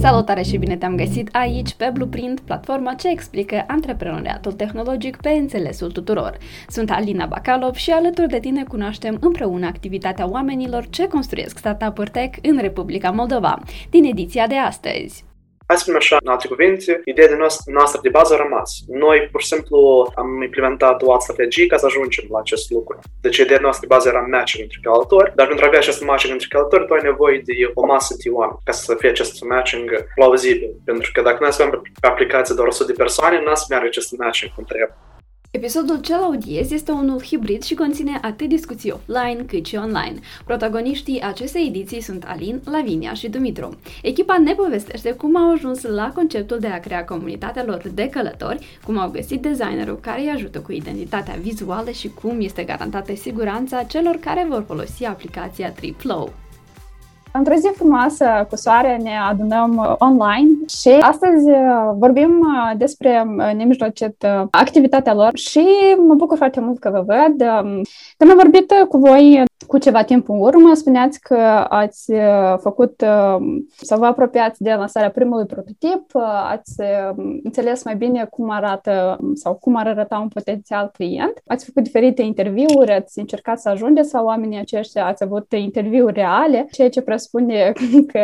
Salutare și bine te-am găsit aici pe Blueprint, platforma ce explică antreprenoriatul tehnologic pe înțelesul tuturor. Sunt Alina Bacalov și alături de tine cunoaștem împreună activitatea oamenilor ce construiesc startup-uri tech în Republica Moldova, din ediția de astăzi. Hai să spunem așa, în alte cuvinte, ideea de noastră, noastră de bază a rămas. Noi, pur și simplu, am implementat o altă strategie ca să ajungem la acest lucru. Deci, ideea noastră de bază era matching între călători, dar pentru a avea acest matching între călători, tu ai nevoie de o masă de oameni ca să fie acest matching plauzibil. Pentru că dacă noi avem pe aplicație doar 100 de persoane, n-a să meargă acest matching cum trebuie. Episodul cel audiez este unul hibrid și conține atât discuții offline cât și online. Protagoniștii acestei ediții sunt Alin, Lavinia și Dumitru. Echipa ne povestește cum au ajuns la conceptul de a crea comunitatea lor de călători, cum au găsit designerul care îi ajută cu identitatea vizuală și cum este garantată siguranța celor care vor folosi aplicația TripFlow. Într-o zi frumoasă cu soare ne adunăm uh, online și astăzi uh, vorbim uh, despre nemijlocit activitatea lor și mă bucur foarte mult că vă văd. Um, când am vorbit cu voi cu ceva timp în urmă, spuneați că ați făcut sau vă apropiați de lansarea primului prototip, ați înțeles mai bine cum arată sau cum ar arăta un potențial client, ați făcut diferite interviuri, ați încercat să ajungeți la oamenii aceștia, ați avut interviuri reale, ceea ce presupune că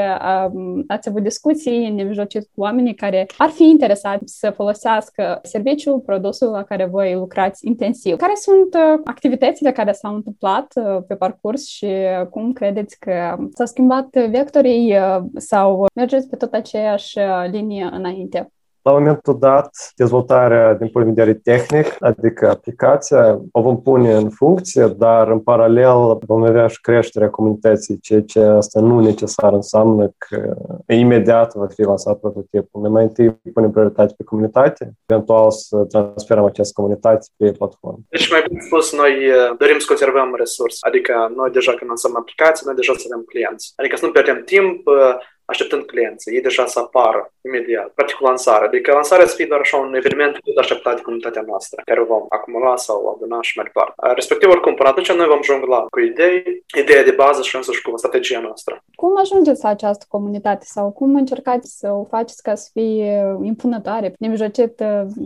um, ați avut discuții nemijlocit cu oamenii care ar fi interesați să folosească serviciul, produsul la care voi lucrați intensiv. Care sunt uh, activitățile care s-au întâmplat uh, pe parcurs și cum credeți că s-au schimbat vectorii uh, sau mergeți pe tot aceeași linie înainte? La momentul dat, dezvoltarea din punct de vedere tehnic, adică aplicația, o vom pune în funcție, dar în paralel vom avea și creșterea comunității, ceea ce asta nu necesar înseamnă că imediat va fi lansat prototipul. Noi mai întâi punem prioritate pe comunitate, eventual să transferăm această comunitate pe platformă. Deci, mai bine spus, noi uh, dorim să conservăm resurse, adică noi deja când lansăm aplicații, noi deja să avem clienți. Adică să nu pierdem timp, uh, așteptând clienții. Ei deja să apară imediat, practic lansarea. Adică lansarea să fie doar așa un eveniment tot așteptat de comunitatea noastră, care o vom acumula sau aduna și mai departe. Respectiv, oricum, până atunci noi vom jongla cu idei, ideea de bază și însăși cu strategia noastră. Cum ajungeți la această comunitate sau cum încercați să o faceți ca să fie impunătoare? Nemijlocit,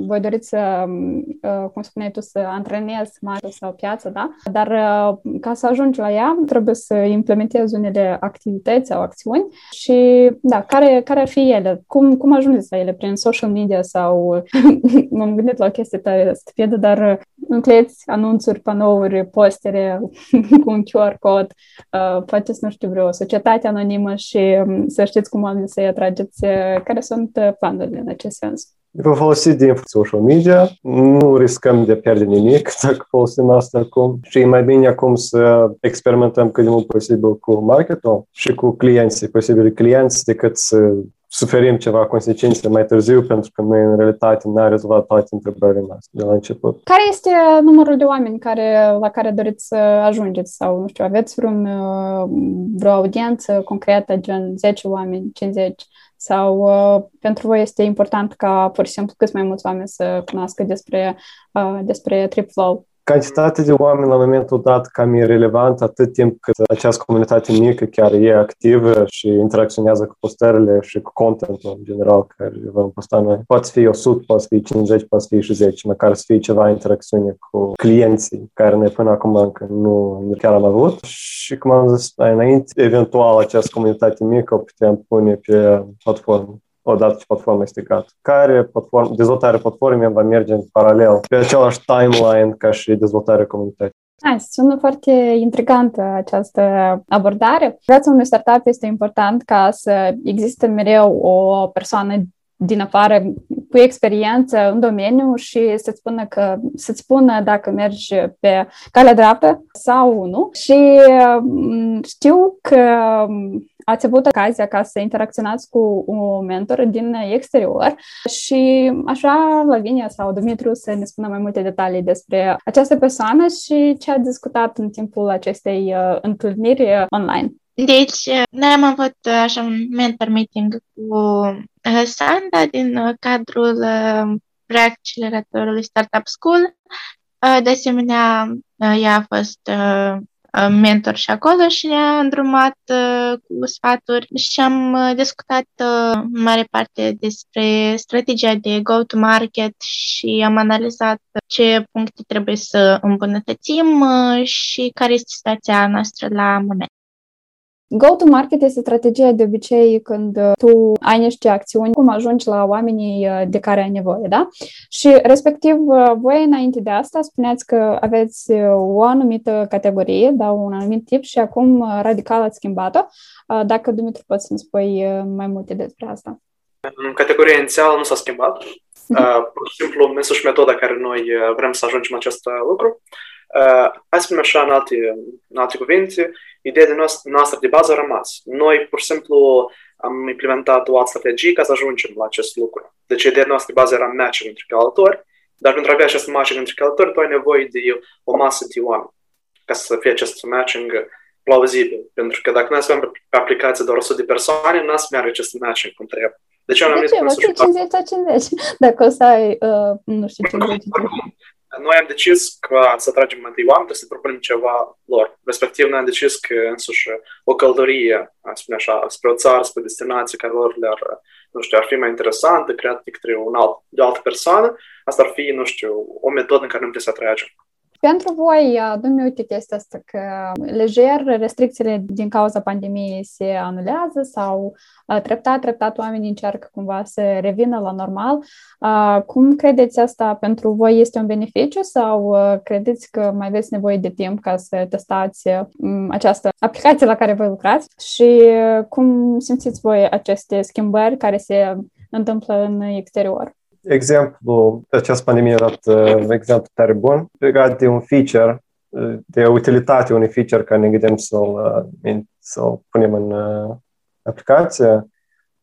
voi doriți să, cum spuneai tu, să antrenezi marca sau piață, da? Dar ca să ajungi la ea, trebuie să implementezi unele activități sau acțiuni și da, care, care ar fi ele? Cum, cum ajungeți la ele? Prin social media sau... m-am gândit la o chestie tare stupidă, dar încleți anunțuri, panouri, postere cu un QR cod, uh, poate, nu știu, vreo societate anonimă și um, să știți cum să-i atrageți, uh, care sunt uh, planurile în acest sens. Vă folosi din social media, nu riscăm de a pierde nimic dacă folosim asta acum și e mai bine acum să experimentăm cât de mult posibil cu marketul și cu clienții, posibili clienți, decât să suferim ceva consecințe mai târziu pentru că noi în realitate n-am rezolvat toate întrebările noastre de la început. Care este numărul de oameni care, la care doriți să ajungeți sau, nu știu, aveți vreun, vreo audiență concretă, gen 10 oameni, 50? Sau uh, pentru voi este important ca pur și simplu cât mai mulți oameni să cunoască despre, uh, despre TripFlow? Cantitatea de oameni la momentul dat cam e relevant atât timp cât această comunitate mică chiar e activă și interacționează cu postările și cu contentul în general care vom posta noi. Poate fi 100, poate fi 50, poate fi și 10, măcar să fie ceva interacțiune cu clienții care noi până acum încă nu chiar am avut. Și cum am zis mai înainte, eventual această comunitate mică o putem pune pe platformă odată ce platforma este gata. Care platform, dezvoltarea platformei va merge în paralel pe același timeline ca și dezvoltarea comunității. Hai, sună foarte intrigantă această abordare. Viața unui startup este important ca să existe mereu o persoană din afară cu experiență în domeniu și să-ți spună, că, să-ți spună dacă mergi pe calea dreaptă sau nu. Și mm, știu că ați avut ocazia ca să interacționați cu un mentor din exterior și așa Lavinia sau Dumitru să ne spună mai multe detalii despre această persoană și ce a discutat în timpul acestei uh, întâlniri online. Deci, noi am avut uh, așa un mentor meeting cu uh, Sanda din cadrul preacceleratorului Startup School. De asemenea, ea a fost mentor și acolo și ne-a îndrumat cu sfaturi și am discutat în mare parte despre strategia de go-to-market și am analizat ce puncte trebuie să îmbunătățim și care este situația noastră la moment. Go-to-market este strategia de obicei când uh, tu ai niște acțiuni, cum ajungi la oamenii uh, de care ai nevoie, da? Și respectiv, uh, voi înainte de asta spuneați că aveți o anumită categorie, da, un anumit tip și acum radical ați schimbat-o. Dacă, Dumitru, poți să-mi spui mai multe despre asta. Categoria inițială nu s-a schimbat. Pur și simplu, însuși metoda care noi vrem să ajungem acest lucru. Hai să spunem așa în alte, în alte cuvinte, ideea de noastră de bază a rămas. Noi, pur și simplu, am implementat o altă strategie ca să ajungem la acest lucru. Deci, ideea noastră de bază era matching între călători, dar pentru a avea acest matching între călători, tu ai nevoie de o masă de oameni ca să fie acest matching plauzibil. Pentru că dacă noi avem pe aplicație doar 100 de persoane, nu să meargă acest matching cum trebuie. Deci, am de ce? Mă 50 la 50. Dacă o să ai, uh, nu știu, 50 noi am decis că să tragem întâi oameni, să propunem ceva lor. Respectiv, noi am decis că însuși o călătorie, spune așa, spre o țară, spre destinație care lor le-ar, nu știu, ar fi mai interesantă, creată de către un alt, de o altă persoană, asta ar fi, nu știu, o metodă în care nu trebuie să atragem. Pentru voi, nu-mi uite chestia asta că lejer restricțiile din cauza pandemiei se anulează sau treptat, treptat oamenii încearcă cumva să revină la normal. Cum credeți asta pentru voi este un beneficiu sau credeți că mai aveți nevoie de timp ca să testați această aplicație la care voi lucrați și cum simțiți voi aceste schimbări care se întâmplă în exterior? Exemplu, această pandemie arată un exemplu tare bun legat de un feature, de utilitate unui feature care ne gândim să-l, să punem în aplicație.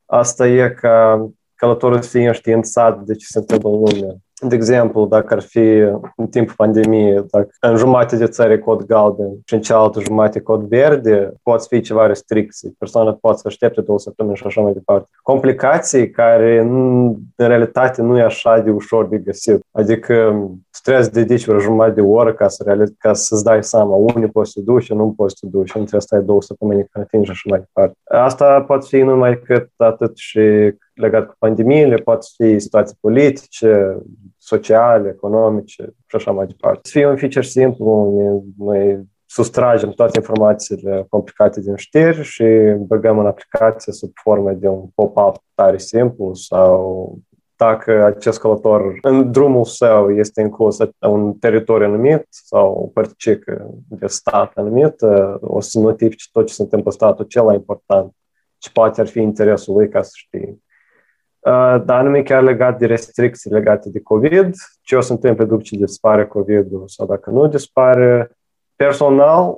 Asta e că călătorul să fie înștiințat de ce se întâmplă în lume de exemplu, dacă ar fi în timpul pandemiei, dacă în jumătate de țări cod galben și în cealaltă jumătate cod verde, pot fi ceva restricții. Persoana poate să aștepte două săptămâni și așa mai departe. Complicații care în realitate nu e așa de ușor de găsit. Adică trebuie să dedici vreo jumătate de oră ca, să realiz, ca să-ți dai seama unde poți să duci și nu poți să duci și nu trebuie să stai două săptămâni în carantină și așa mai departe. Asta poate fi numai decât atât și legat cu pandemiile, poate fi situații politice, sociale, economice și așa mai departe. Să fie un feature simplu, noi sustragem toate informațiile complicate din știri și băgăm în aplicație sub formă de un pop-up tare simplu sau dacă acest călător în drumul său este inclus un teritoriu anumit sau o părticică de stat anumit, o să notifice tot ce se întâmplă statul cel important și poate ar fi interesul lui ca să știe. Dar anume chiar legat de restricții legate de COVID, ce o să întâmple după ce dispare COVID-ul sau dacă nu dispare. Personal,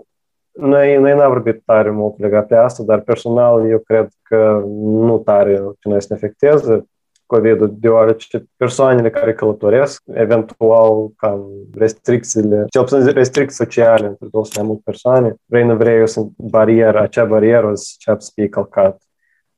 noi, noi n-am vorbit tare mult legat de asta, dar personal eu cred că nu tare pe noi să ne afecteze COVID-ul, deoarece persoanele care călătoresc, eventual cam restricțiile, cel puțin restricții sociale între două sau mai multe persoane, vrei nu vrei, o să barieră, acea barieră o să să fie călcat.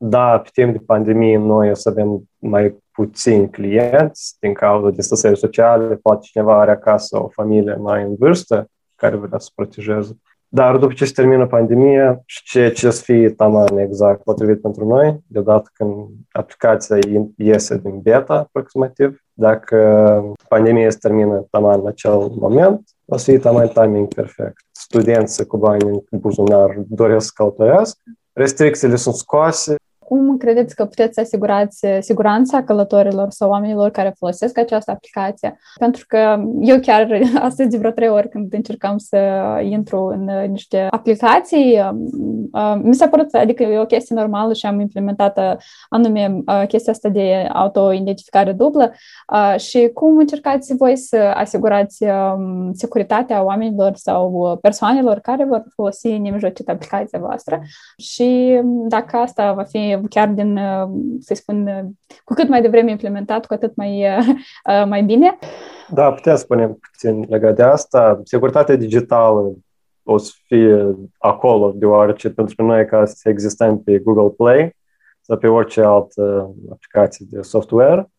Da, pe timp de pandemie noi o să avem mai puțini clienți din cauza distanțării sociale, poate cineva are acasă o familie mai în vârstă care vrea să protejeze. Dar după ce se termină pandemia și ce, ce să fie taman exact potrivit pentru noi, deodată când aplicația iese din beta aproximativ, dacă pandemia se termină taman în acel moment, o să fie taman timing perfect. Studenții cu bani în buzunar doresc să călătorească, restricțiile sunt scoase, cum credeți că puteți să asigurați siguranța călătorilor sau oamenilor care folosesc această aplicație? Pentru că eu chiar astăzi de vreo trei ori când încercam să intru în niște aplicații, mi s-a părut, adică e o chestie normală și am implementat anume chestia asta de auto-identificare dublă și cum încercați voi să asigurați securitatea oamenilor sau persoanelor care vor folosi nemijlocit aplicația voastră și dacă asta va fi chiar din, uh, să spun, uh, cu cât mai devreme implementat, cu atât mai, uh, mai bine. Da, putem spune puțin legat de asta. Securitatea digitală o să fie acolo, deoarece pentru noi ca să existăm pe Google Play sau pe orice altă aplicație de software,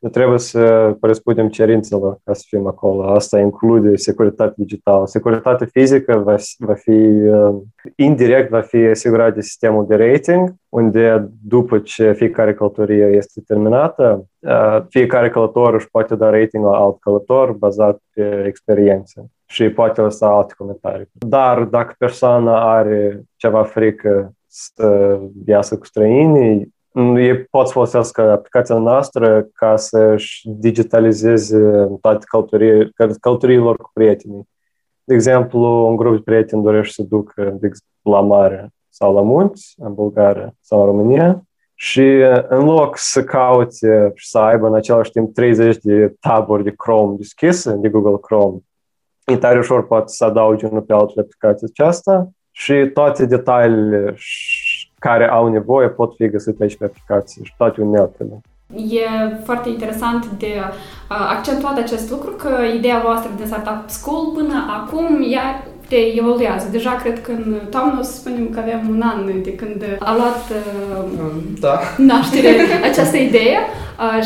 nu trebuie să corespundem cerințelor ca să fim acolo. Asta include securitate digitală. Securitate fizică va, va fi, uh, indirect, va fi asigurat de sistemul de rating, unde după ce fiecare călătorie este terminată, uh, fiecare călător își poate da rating la alt călător bazat pe experiență și poate lăsa alte comentarii. Dar dacă persoana are ceva frică să iasă cu străinii, ei pot să folosească aplicația noastră ca să-și digitalizeze toate călătorii, călătoriilor cu prietenii. De exemplu, un grup de prieteni dorește să ducă la mare sau la munți, în Bulgaria sau în România, și în loc să caute și să aibă în același timp 30 de taburi de Chrome deschise, de Google Chrome, e tare ușor poate să adaugi unul pe altul aplicația aceasta și toate detaliile care au nevoie pot fi găsite aici pe aplicație și toate uneltele. E foarte interesant de accentuat acest lucru că ideea voastră de Startup School până acum ea te evoluează. Deja cred că în toamnă o să spunem că avem un an de când a luat da. naștere această idee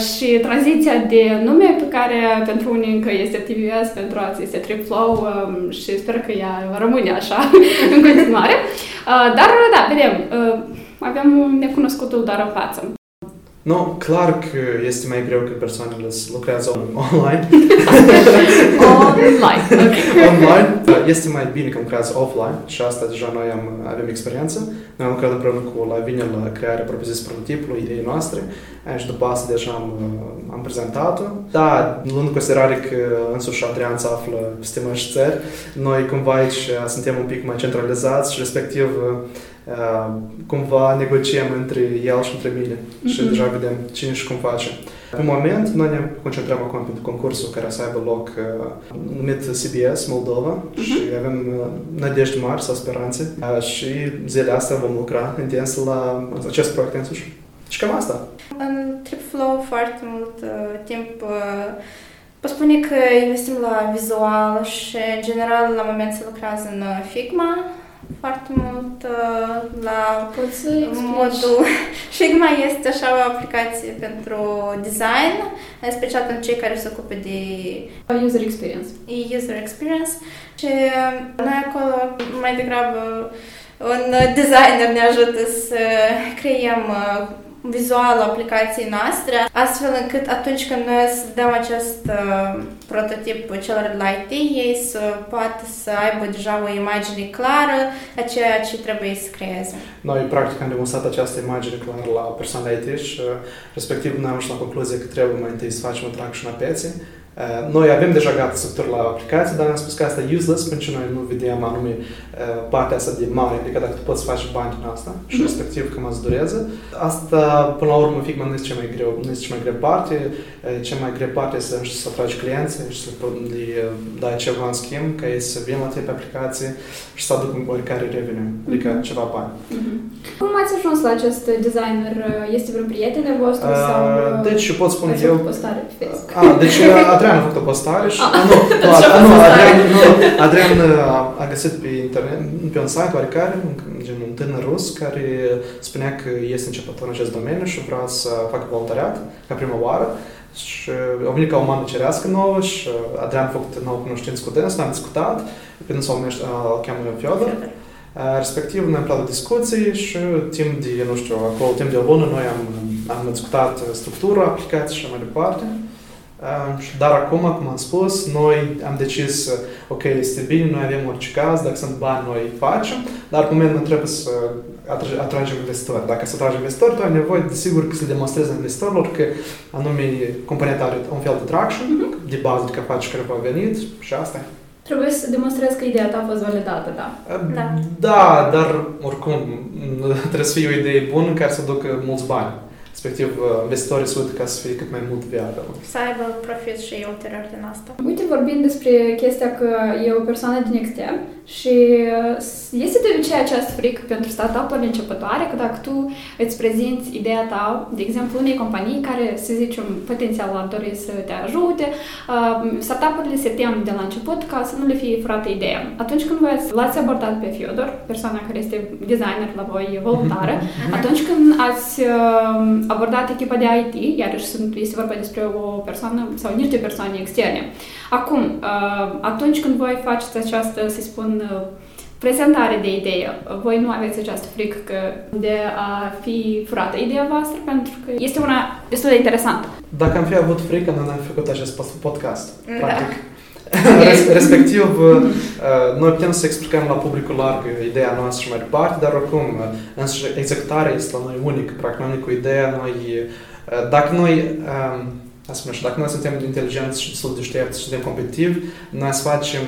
și tranziția de nume pe care pentru unii încă este TVS, pentru alții este TripFlow și sper că ea rămâne așa în continuare. Dar da, vedem, avem necunoscutul doar în față. Nu, clar că este mai greu că persoanele lucrează online. online, online. Este mai bine că lucrează offline și asta deja noi am, avem experiență. Noi am lucrat împreună cu Lavinia la crearea propriu-zis prototipului, ideii noastre și după asta deja am, am prezentat-o. Da, luând în considerare că însuși Adrian se află peste și țări, noi cumva aici suntem un pic mai centralizați și respectiv cumva negociem între el și între mine mm-hmm. și deja vedem cine și cum face. Pe moment, noi ne concentrăm acum pentru concursul care să aibă loc uh, numit CBS Moldova uh-huh. și avem uh, nădejde mari sau speranțe uh, și zilele astea vom lucra intens la acest proiect însuși. Și cam asta. În TripFlow foarte mult uh, timp uh, Pot spune că investim la vizual și, în general, la moment se lucrează în Figma, foarte mult uh, la modul... Figma este așa o aplicație pentru design, în special pentru cei care se ocupe de user experience. User experience și uh, noi acolo mai degrabă un designer ne ajută să creăm uh, vizual aplicației noastre, astfel încât atunci când noi să dăm acest uh, prototip celor de la IT, ei să poată să aibă deja o imagine clară a ceea ce trebuie să creeze. Noi, practic, am demonstrat această imagine clară la persoana IT și, uh, respectiv, noi am ajuns la concluzie că trebuie mai întâi să facem o traction a pieței, Uh, noi avem deja gata structură la aplicație, dar am spus că asta e useless pentru că noi nu vedem anume uh, partea asta de mare, adică dacă tu poți să faci bani din asta și mm-hmm. respectiv că mă durează. Asta, până la urmă, fic, nu este cea mai greu, nu este cea mai greu parte. Uh, cea mai greu parte este să, să atragi clienți și să le dai ceva în schimb, ca ei să vină la tine pe aplicație și să aducă oricare revenue, adică mm-hmm. ceva bani. Mm-hmm. Cum ați ajuns la acest designer? Este vreun prieten vostru uh, sau... Deci, pot spune eu... postare pe Facebook. Ah, deci Adrian a făcut o postare și... Ah, nu, nu, nu, Adrian, nu, Adrian a, a găsit pe internet, pe un site oarecare, gen un tânăr rus, care spunea că este începător în acest domeniu și vrea să facă voluntariat ca prima oară. Și a venit ca o mamă cerească nouă și Adrian a făcut nouă cunoștință cu dânsul, am discutat, pe dânsul îl cheamă Fiodor. Respectiv, noi am luat discuții și timp de, nu știu, acolo timp de o lună noi am, am discutat structura aplicației și mai departe. Dar acum, cum am spus, noi am decis, ok, este bine, noi avem orice caz, dacă sunt bani, noi facem, dar pe moment noi trebuie să atragem investitori. Dacă să atragem investitori, tu ai nevoie, desigur, că să le demonstrezi investitorilor că anume compania are un fel de traction, mm-hmm. de bază că faci care va venit și asta e. Trebuie să demonstrezi că ideea ta a fost validată, da. Da, da dar oricum trebuie să fie o idee bună care să ducă mulți bani respectiv uh, investitorii sunt ca să fie cât mai mult viabil. Să aibă profit și ei ulterior din asta. Uite, vorbind despre chestia că e o persoană din extern și uh, este de obicei această frică pentru startup-urile începătoare că dacă tu îți prezinți ideea ta, de exemplu, unei companii care, să zicem, potențial ar dori să te ajute, uh, startup-urile se tem de la început ca să nu le fie furată ideea. Atunci când voi l-ați abordat pe Fiodor, persoana care este designer la voi voluntară, atunci când ați abordat echipa de IT, iarăși sunt, este vorba despre o persoană sau niște persoane externe. Acum, uh, atunci când voi faceți această, să spun, uh, prezentare de idee, voi nu aveți această frică că de a fi furată ideea voastră, pentru că este una destul de interesantă. Dacă am fi avut frică, nu am făcut acest podcast, da. practic. Respectiv, uh, noi putem să explicăm la publicul larg ideea noastră și mai departe, dar oricum, însă executarea este la noi unic, practic noi cu ideea, noi, uh, dacă noi, um, asta dacă noi suntem inteligenți și destul de deștepți și suntem competitivi, noi să facem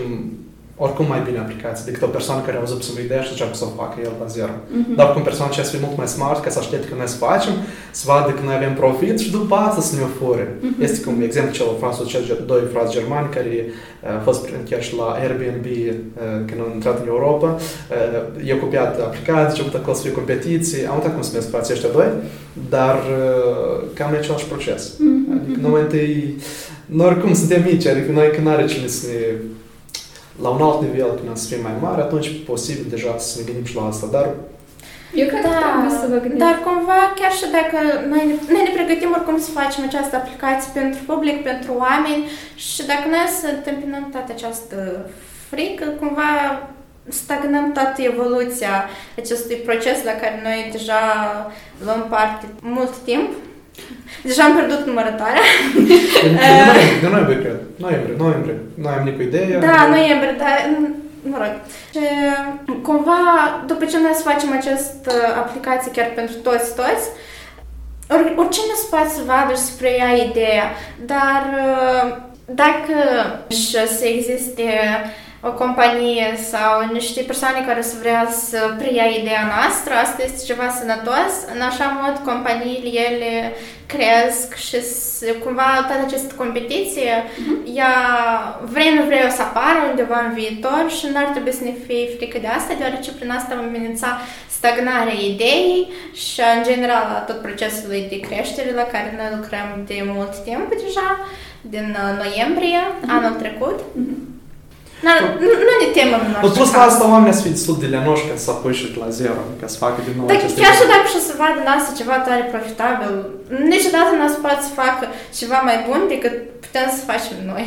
oricum mai bine aplicație decât o persoană care a auzit să idee și încearcă să o facă el la zero. Uh-huh. Dar cum persoana aceea să fie mult mai smart, ca să aștepte că noi să facem, să vadă că noi avem profit și după asta să ne o fure. Uh-huh. Este cum exemplu cel francez, cel doi frați germani care uh, a fost chiar și la Airbnb uh, când au intrat în Europa, uh, i-au copiat aplicații, și au putut acolo să fie competiții, am uitat cum se numesc frații ăștia doi, dar cam e același proces. Uh-huh. Adică noi întâi, noi oricum suntem mici, adică noi când are cine să ne la un alt nivel, când să fie mai mare, atunci posibil deja să ne gândim și la asta, dar eu cred da, că să vă gândiți. Dar cumva, chiar și dacă noi, noi ne pregătim oricum să facem această aplicație pentru public, pentru oameni și dacă noi să întâmpinăm toată această frică, cumva stagnăm toată evoluția acestui proces la care noi deja luăm parte mult timp Deja am pierdut numărătoarea. De noiembrie, cred. Noiembrie, noiembrie. Noi am nicio idee. Da, noiembrie, dar mă rog. Și, cumva, după ce noi să facem această aplicație chiar pentru toți, toți, or, oricine se poate să vadă și să preia ideea, dar dacă și să existe o companie sau niște persoane care să vrea să preia ideea noastră, asta este ceva sănătos. În așa mod, companiile, ele cresc și cumva toată această competiție, uh-huh. ea vrei nu vrei o să apară undeva în viitor și nu ar trebui să ne fie frică de asta, deoarece prin asta vom amenința stagnarea ideii și în general tot procesul de creștere la care noi lucrăm de mult timp deja, din uh, noiembrie uh-huh. anul trecut. Uh-huh. Nu, nu ne temem în orice Plus la asta oamenii să fie destul de lenoși ca să apuce la zero, ca să facă din nou Dar chiar și dacă și să vadă în asta ceva tare profitabil, niciodată nu se poate să facă ceva mai bun decât putem să facem noi.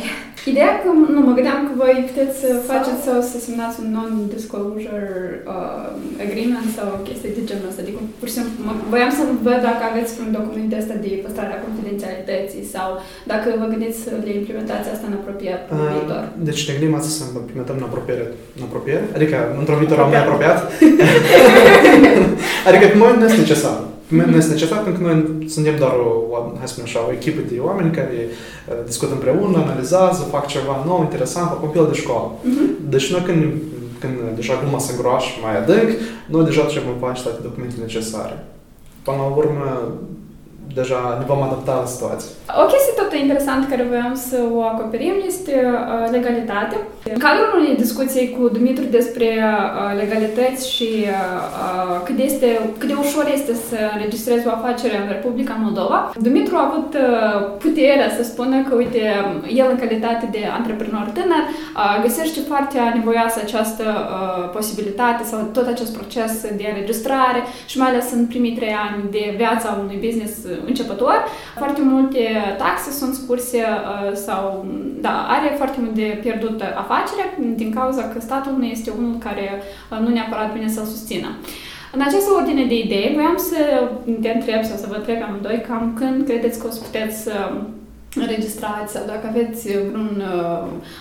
Ideea că, nu, mă gândeam că voi puteți să faceți sau să semnați un non-disclosure uh, agreement sau chestii de genul ăsta. Adică, pur și simplu, mă, voiam să văd dacă aveți un document ăsta de păstrarea confidențialității sau dacă vă gândiți să le implementați asta în apropiat în uh, viitor. Deci ne gândim asta să implementăm în apropiere. În apropiere? Adică într-un viitor mai apropiat? adică pe moment nu este necesar. Nu este necesar pentru că noi suntem doar o, hai să așa, o echipă de oameni care uh, discută împreună, analizează, fac ceva nou, interesant, fac un de școală. Uh-huh. Deci noi când, când deja gluma se îngroașă mai adânc, noi deja trebuie să face toate documentele necesare. Până la urmă, deja ne vom adapta la situație. O chestie tot interesantă care voiam să o acoperim este uh, legalitatea. În cadrul unei discuții cu Dumitru despre uh, legalități și uh, cât, de este, cât de ușor este să înregistrezi o afacere în Republica Moldova, Dumitru a avut puterea să spună că, uite, el în calitate de antreprenor tânăr găsește foarte nevoioasă această posibilitate sau tot acest proces de înregistrare și mai ales în primii trei ani de viața unui business începător. Foarte multe taxe sunt scurse uh, sau, da, are foarte mult de pierdut afacerea din cauza că statul nu este unul care uh, nu neapărat vine să-l susțină. În această ordine de idei, voiam să te întreb sau să vă întreb amândoi cam când credeți că o să puteți să înregistrați sau dacă aveți vreun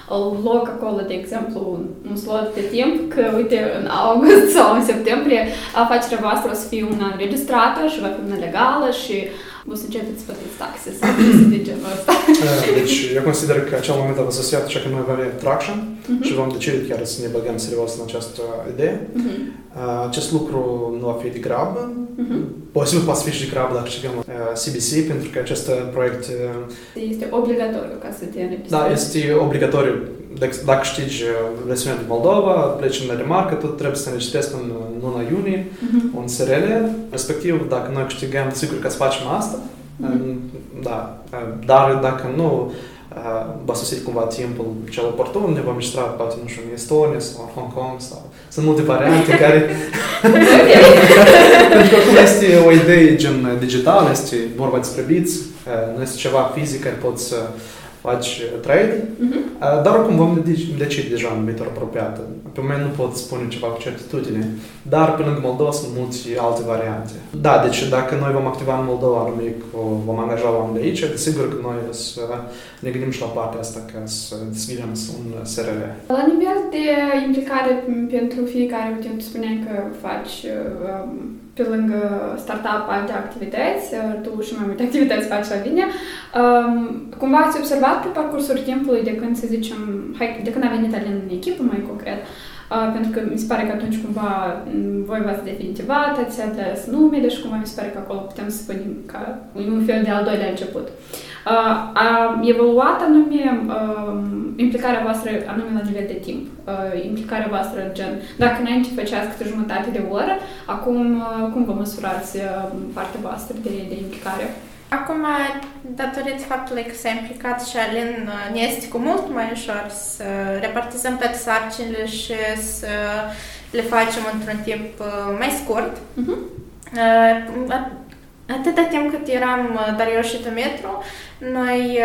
uh, loc acolo, de exemplu, un slot de timp, că, uite, în august sau în septembrie afacerea voastră o să fie una înregistrată și va fi una legală și o să începeți să plătiți taxe sau de genul ăsta. Deci, eu consider că acel moment a sosiat așa că noi avem traction uh-huh. și vom decide chiar să ne băgăm serios în această idee. Uh-huh. Acest lucru nu va fi de grabă. Uh-huh. Posibil poate fi și de grabă dacă știgăm CBC, pentru că acest proiect... Este obligatoriu ca să te înregistrezi. Da, este obligatoriu dacă știți versiunea din Moldova, pleci în Danemarca, tu trebuie să te înregistrezi în luna iunie uh-huh. un SRL, respectiv dacă noi câștigăm, sigur că să facem asta, uh-huh. da, dar dacă nu, va sosit cumva timpul cel oportun, ne vom miștra poate, nu știu, în Estonia sau în Hong Kong sau... Sunt multe variante care... Pentru că acum este o idee gen digitală, este vorba despre bits, nu este ceva fizic care poți să faci trade, uh-huh. dar oricum vom decide deja în viitor apropiat. Pe moment nu pot spune ceva cu certitudine, dar pe lângă Moldova sunt multe alte variante. Da, deci dacă noi vom activa în Moldova, anume vom angaja oameni de aici, desigur că noi să ne gândim și la partea asta ca să deschidem un SRL. La nivel de implicare pentru fiecare, uite, tu spuneai că faci um, pe lângă startup alte activități, tu și mai multe activități faci la Vine. Um, cumva ați observat pe parcursul timpului de când, să zicem, hai, de când a venit Alin în echipă mai concret, Uh, pentru că mi se pare că atunci cumva voi v-ați definitivat, ați ales numele și cumva mi se pare că acolo putem să spunem ca un fel de al doilea început. Uh, a evoluat anume uh, implicarea voastră anume la nivel de timp, uh, implicarea voastră gen, dacă înainte făceați câte jumătate de oră, acum uh, cum vă măsurați uh, partea voastră de, de implicare? Acum, datorită faptului că s-a implicat și Alin, ne este cu mult mai ușor să repartizăm toate sarcinile și să le facem într-un timp mai scurt. Uh-huh. Atâta timp cât eram dar eu și Dumitru, noi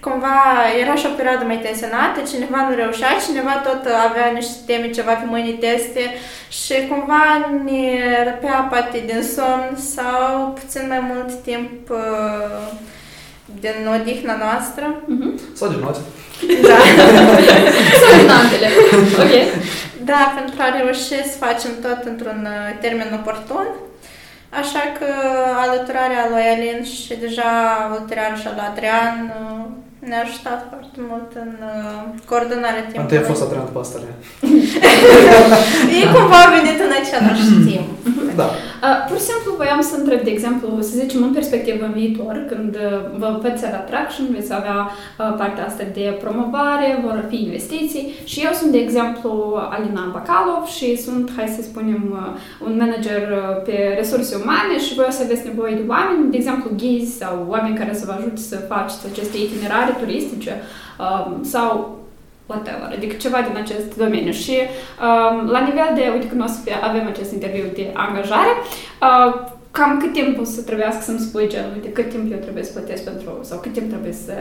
cumva era și o perioadă mai tensionată, cineva nu reușea, cineva tot avea niște teme, ceva pe mâini teste și cumva ne răpea poate din somn sau puțin mai mult timp uh, din odihna noastră. Mm-hmm. Sau din noapte. Da. sau din altele. Ok. Da, pentru a reuși să facem tot într-un uh, termen oportun. Așa că alăturarea lui Alin și deja ulterior și al Adrian uh, ne-a ajutat foarte mult în uh, coordonarea timpului. Întâi a fost Adrian Pastăre. Ei cumva au venit în același timp. Da. Uh, pur și simplu voiam să întreb, de exemplu, să zicem în perspectivă în viitor, când uh, vă veți avea traction, veți avea uh, partea asta de promovare, vor fi investiții și eu sunt, de exemplu, Alina Bacalov și sunt, hai să spunem, uh, un manager uh, pe resurse umane și voi o să aveți nevoie de oameni, de exemplu, ghizi sau oameni care să vă ajute să faceți aceste itinerare turistice uh, sau whatever, adică ceva din acest domeniu. Și um, la nivel de, uite, când o să avem acest interviu de angajare, uh, cam cât timp o să trebuiască să-mi spui gen, uite, cât timp eu trebuie să plătesc pentru, sau cât timp trebuie să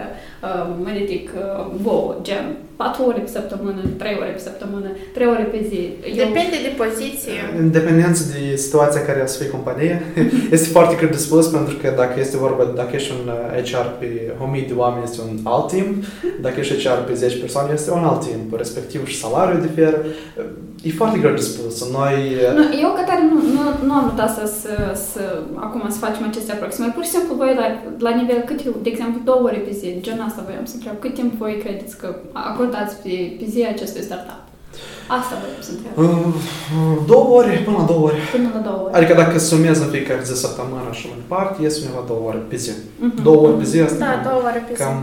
uh, mă ridic uh, vouă, gen, 4 ore pe săptămână, 3 ore pe săptămână, 3 ore pe zi. Eu... Depinde de poziție. În dependență de situația care o să fie companie, este foarte greu de spus, pentru că dacă este vorba, dacă ești un HR pe 1000 de oameni, este un alt timp, dacă ești HR pe 10 persoane, este un alt timp, respectiv și salariul diferă. E foarte greu de spus. Noi... Nu, eu, Cătare, nu, nu, nu am notat să, să, să, acum să facem aceste aproximări. Pur și simplu, voi la, la nivel cât eu, de exemplu, două ore pe zi, gen asta voiam să întreb, cât timp voi credeți că acordați pe, pe zi acestui startup? Asta voiam să întreb. Uh, două ore, până la două ore. Până la două ore. Adică dacă sumez în fiecare zi săptămână și mai departe, ies undeva două ore pe zi. Uh-huh. Două ore pe zi, asta da, două ore pe zi. cam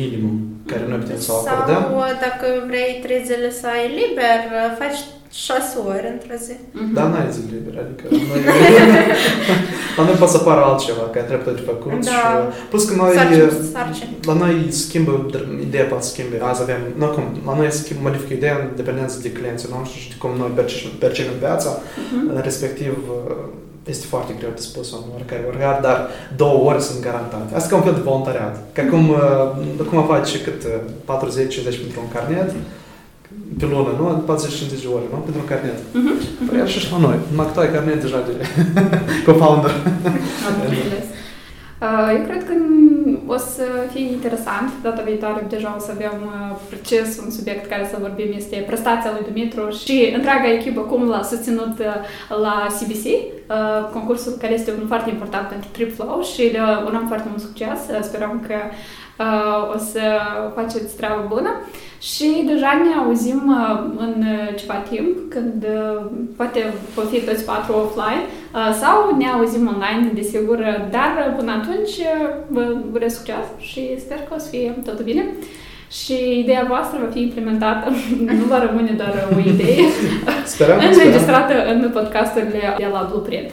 minimum care noi putem să o acordăm. Sau dacă vrei trei zile să ai liber, faci șase ore într-o zi. Mm-hmm. Dar n-ai zi liber, adică noi, la noi poate să apară altceva, că ai dreptul de făcut. Da. Și, plus că noi, sarcini, sarcini. la noi schimbă, ideea poate schimbe. Azi avem, nu cum, la noi schimb, modifică ideea în dependență de clienții noștri și de cum noi percepem viața, mm-hmm. respectiv este foarte greu de spus în oricare orgar, dar două ore sunt garantate. Asta ca un fel de voluntariat. Ca cum, cum faci cât 40-50 pentru un carnet, pe lună, nu? 40-50 de ore, nu? Pentru un carnet. Uh-huh. Păi așa și la noi. Numai că tu ai carnet deja de co-founder. Uh, eu cred că o să fie interesant. Data viitoare deja o să avem uh, proces, un subiect care să vorbim este prestația lui Dumitru și întreaga echipă cum l-a susținut uh, la CBC, concursul care este un foarte important pentru TripFlow și le urăm foarte mult succes. Sperăm că o să faceți treabă bună. Și deja ne auzim uh, în ceva timp, când uh, poate pot fi toți patru offline, uh, sau ne auzim online, desigur, dar până atunci vă urez succes și sper că o să fie totul bine. Și ideea voastră va fi implementată, nu va rămâne doar o idee, sperăm, înregistrată în podcasturile de la Blueprint.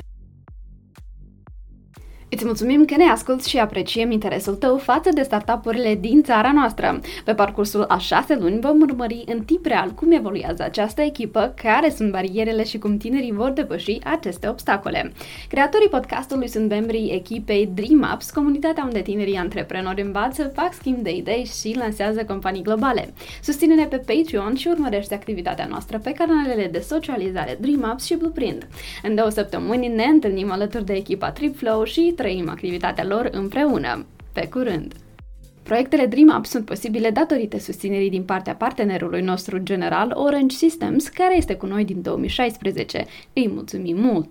Îți mulțumim că ne asculti și apreciem interesul tău față de startup-urile din țara noastră. Pe parcursul a șase luni vom urmări în timp real cum evoluează această echipă, care sunt barierele și cum tinerii vor depăși aceste obstacole. Creatorii podcastului sunt membrii echipei Dream Ups, comunitatea unde tinerii antreprenori învață, fac schimb de idei și lansează companii globale. Susține-ne pe Patreon și urmărește activitatea noastră pe canalele de socializare Dream Ups și Blueprint. În două săptămâni ne întâlnim alături de echipa TripFlow și trăim activitatea lor împreună. Pe curând! Proiectele DreamUp sunt posibile datorită susținerii din partea partenerului nostru general Orange Systems, care este cu noi din 2016. Îi mulțumim mult!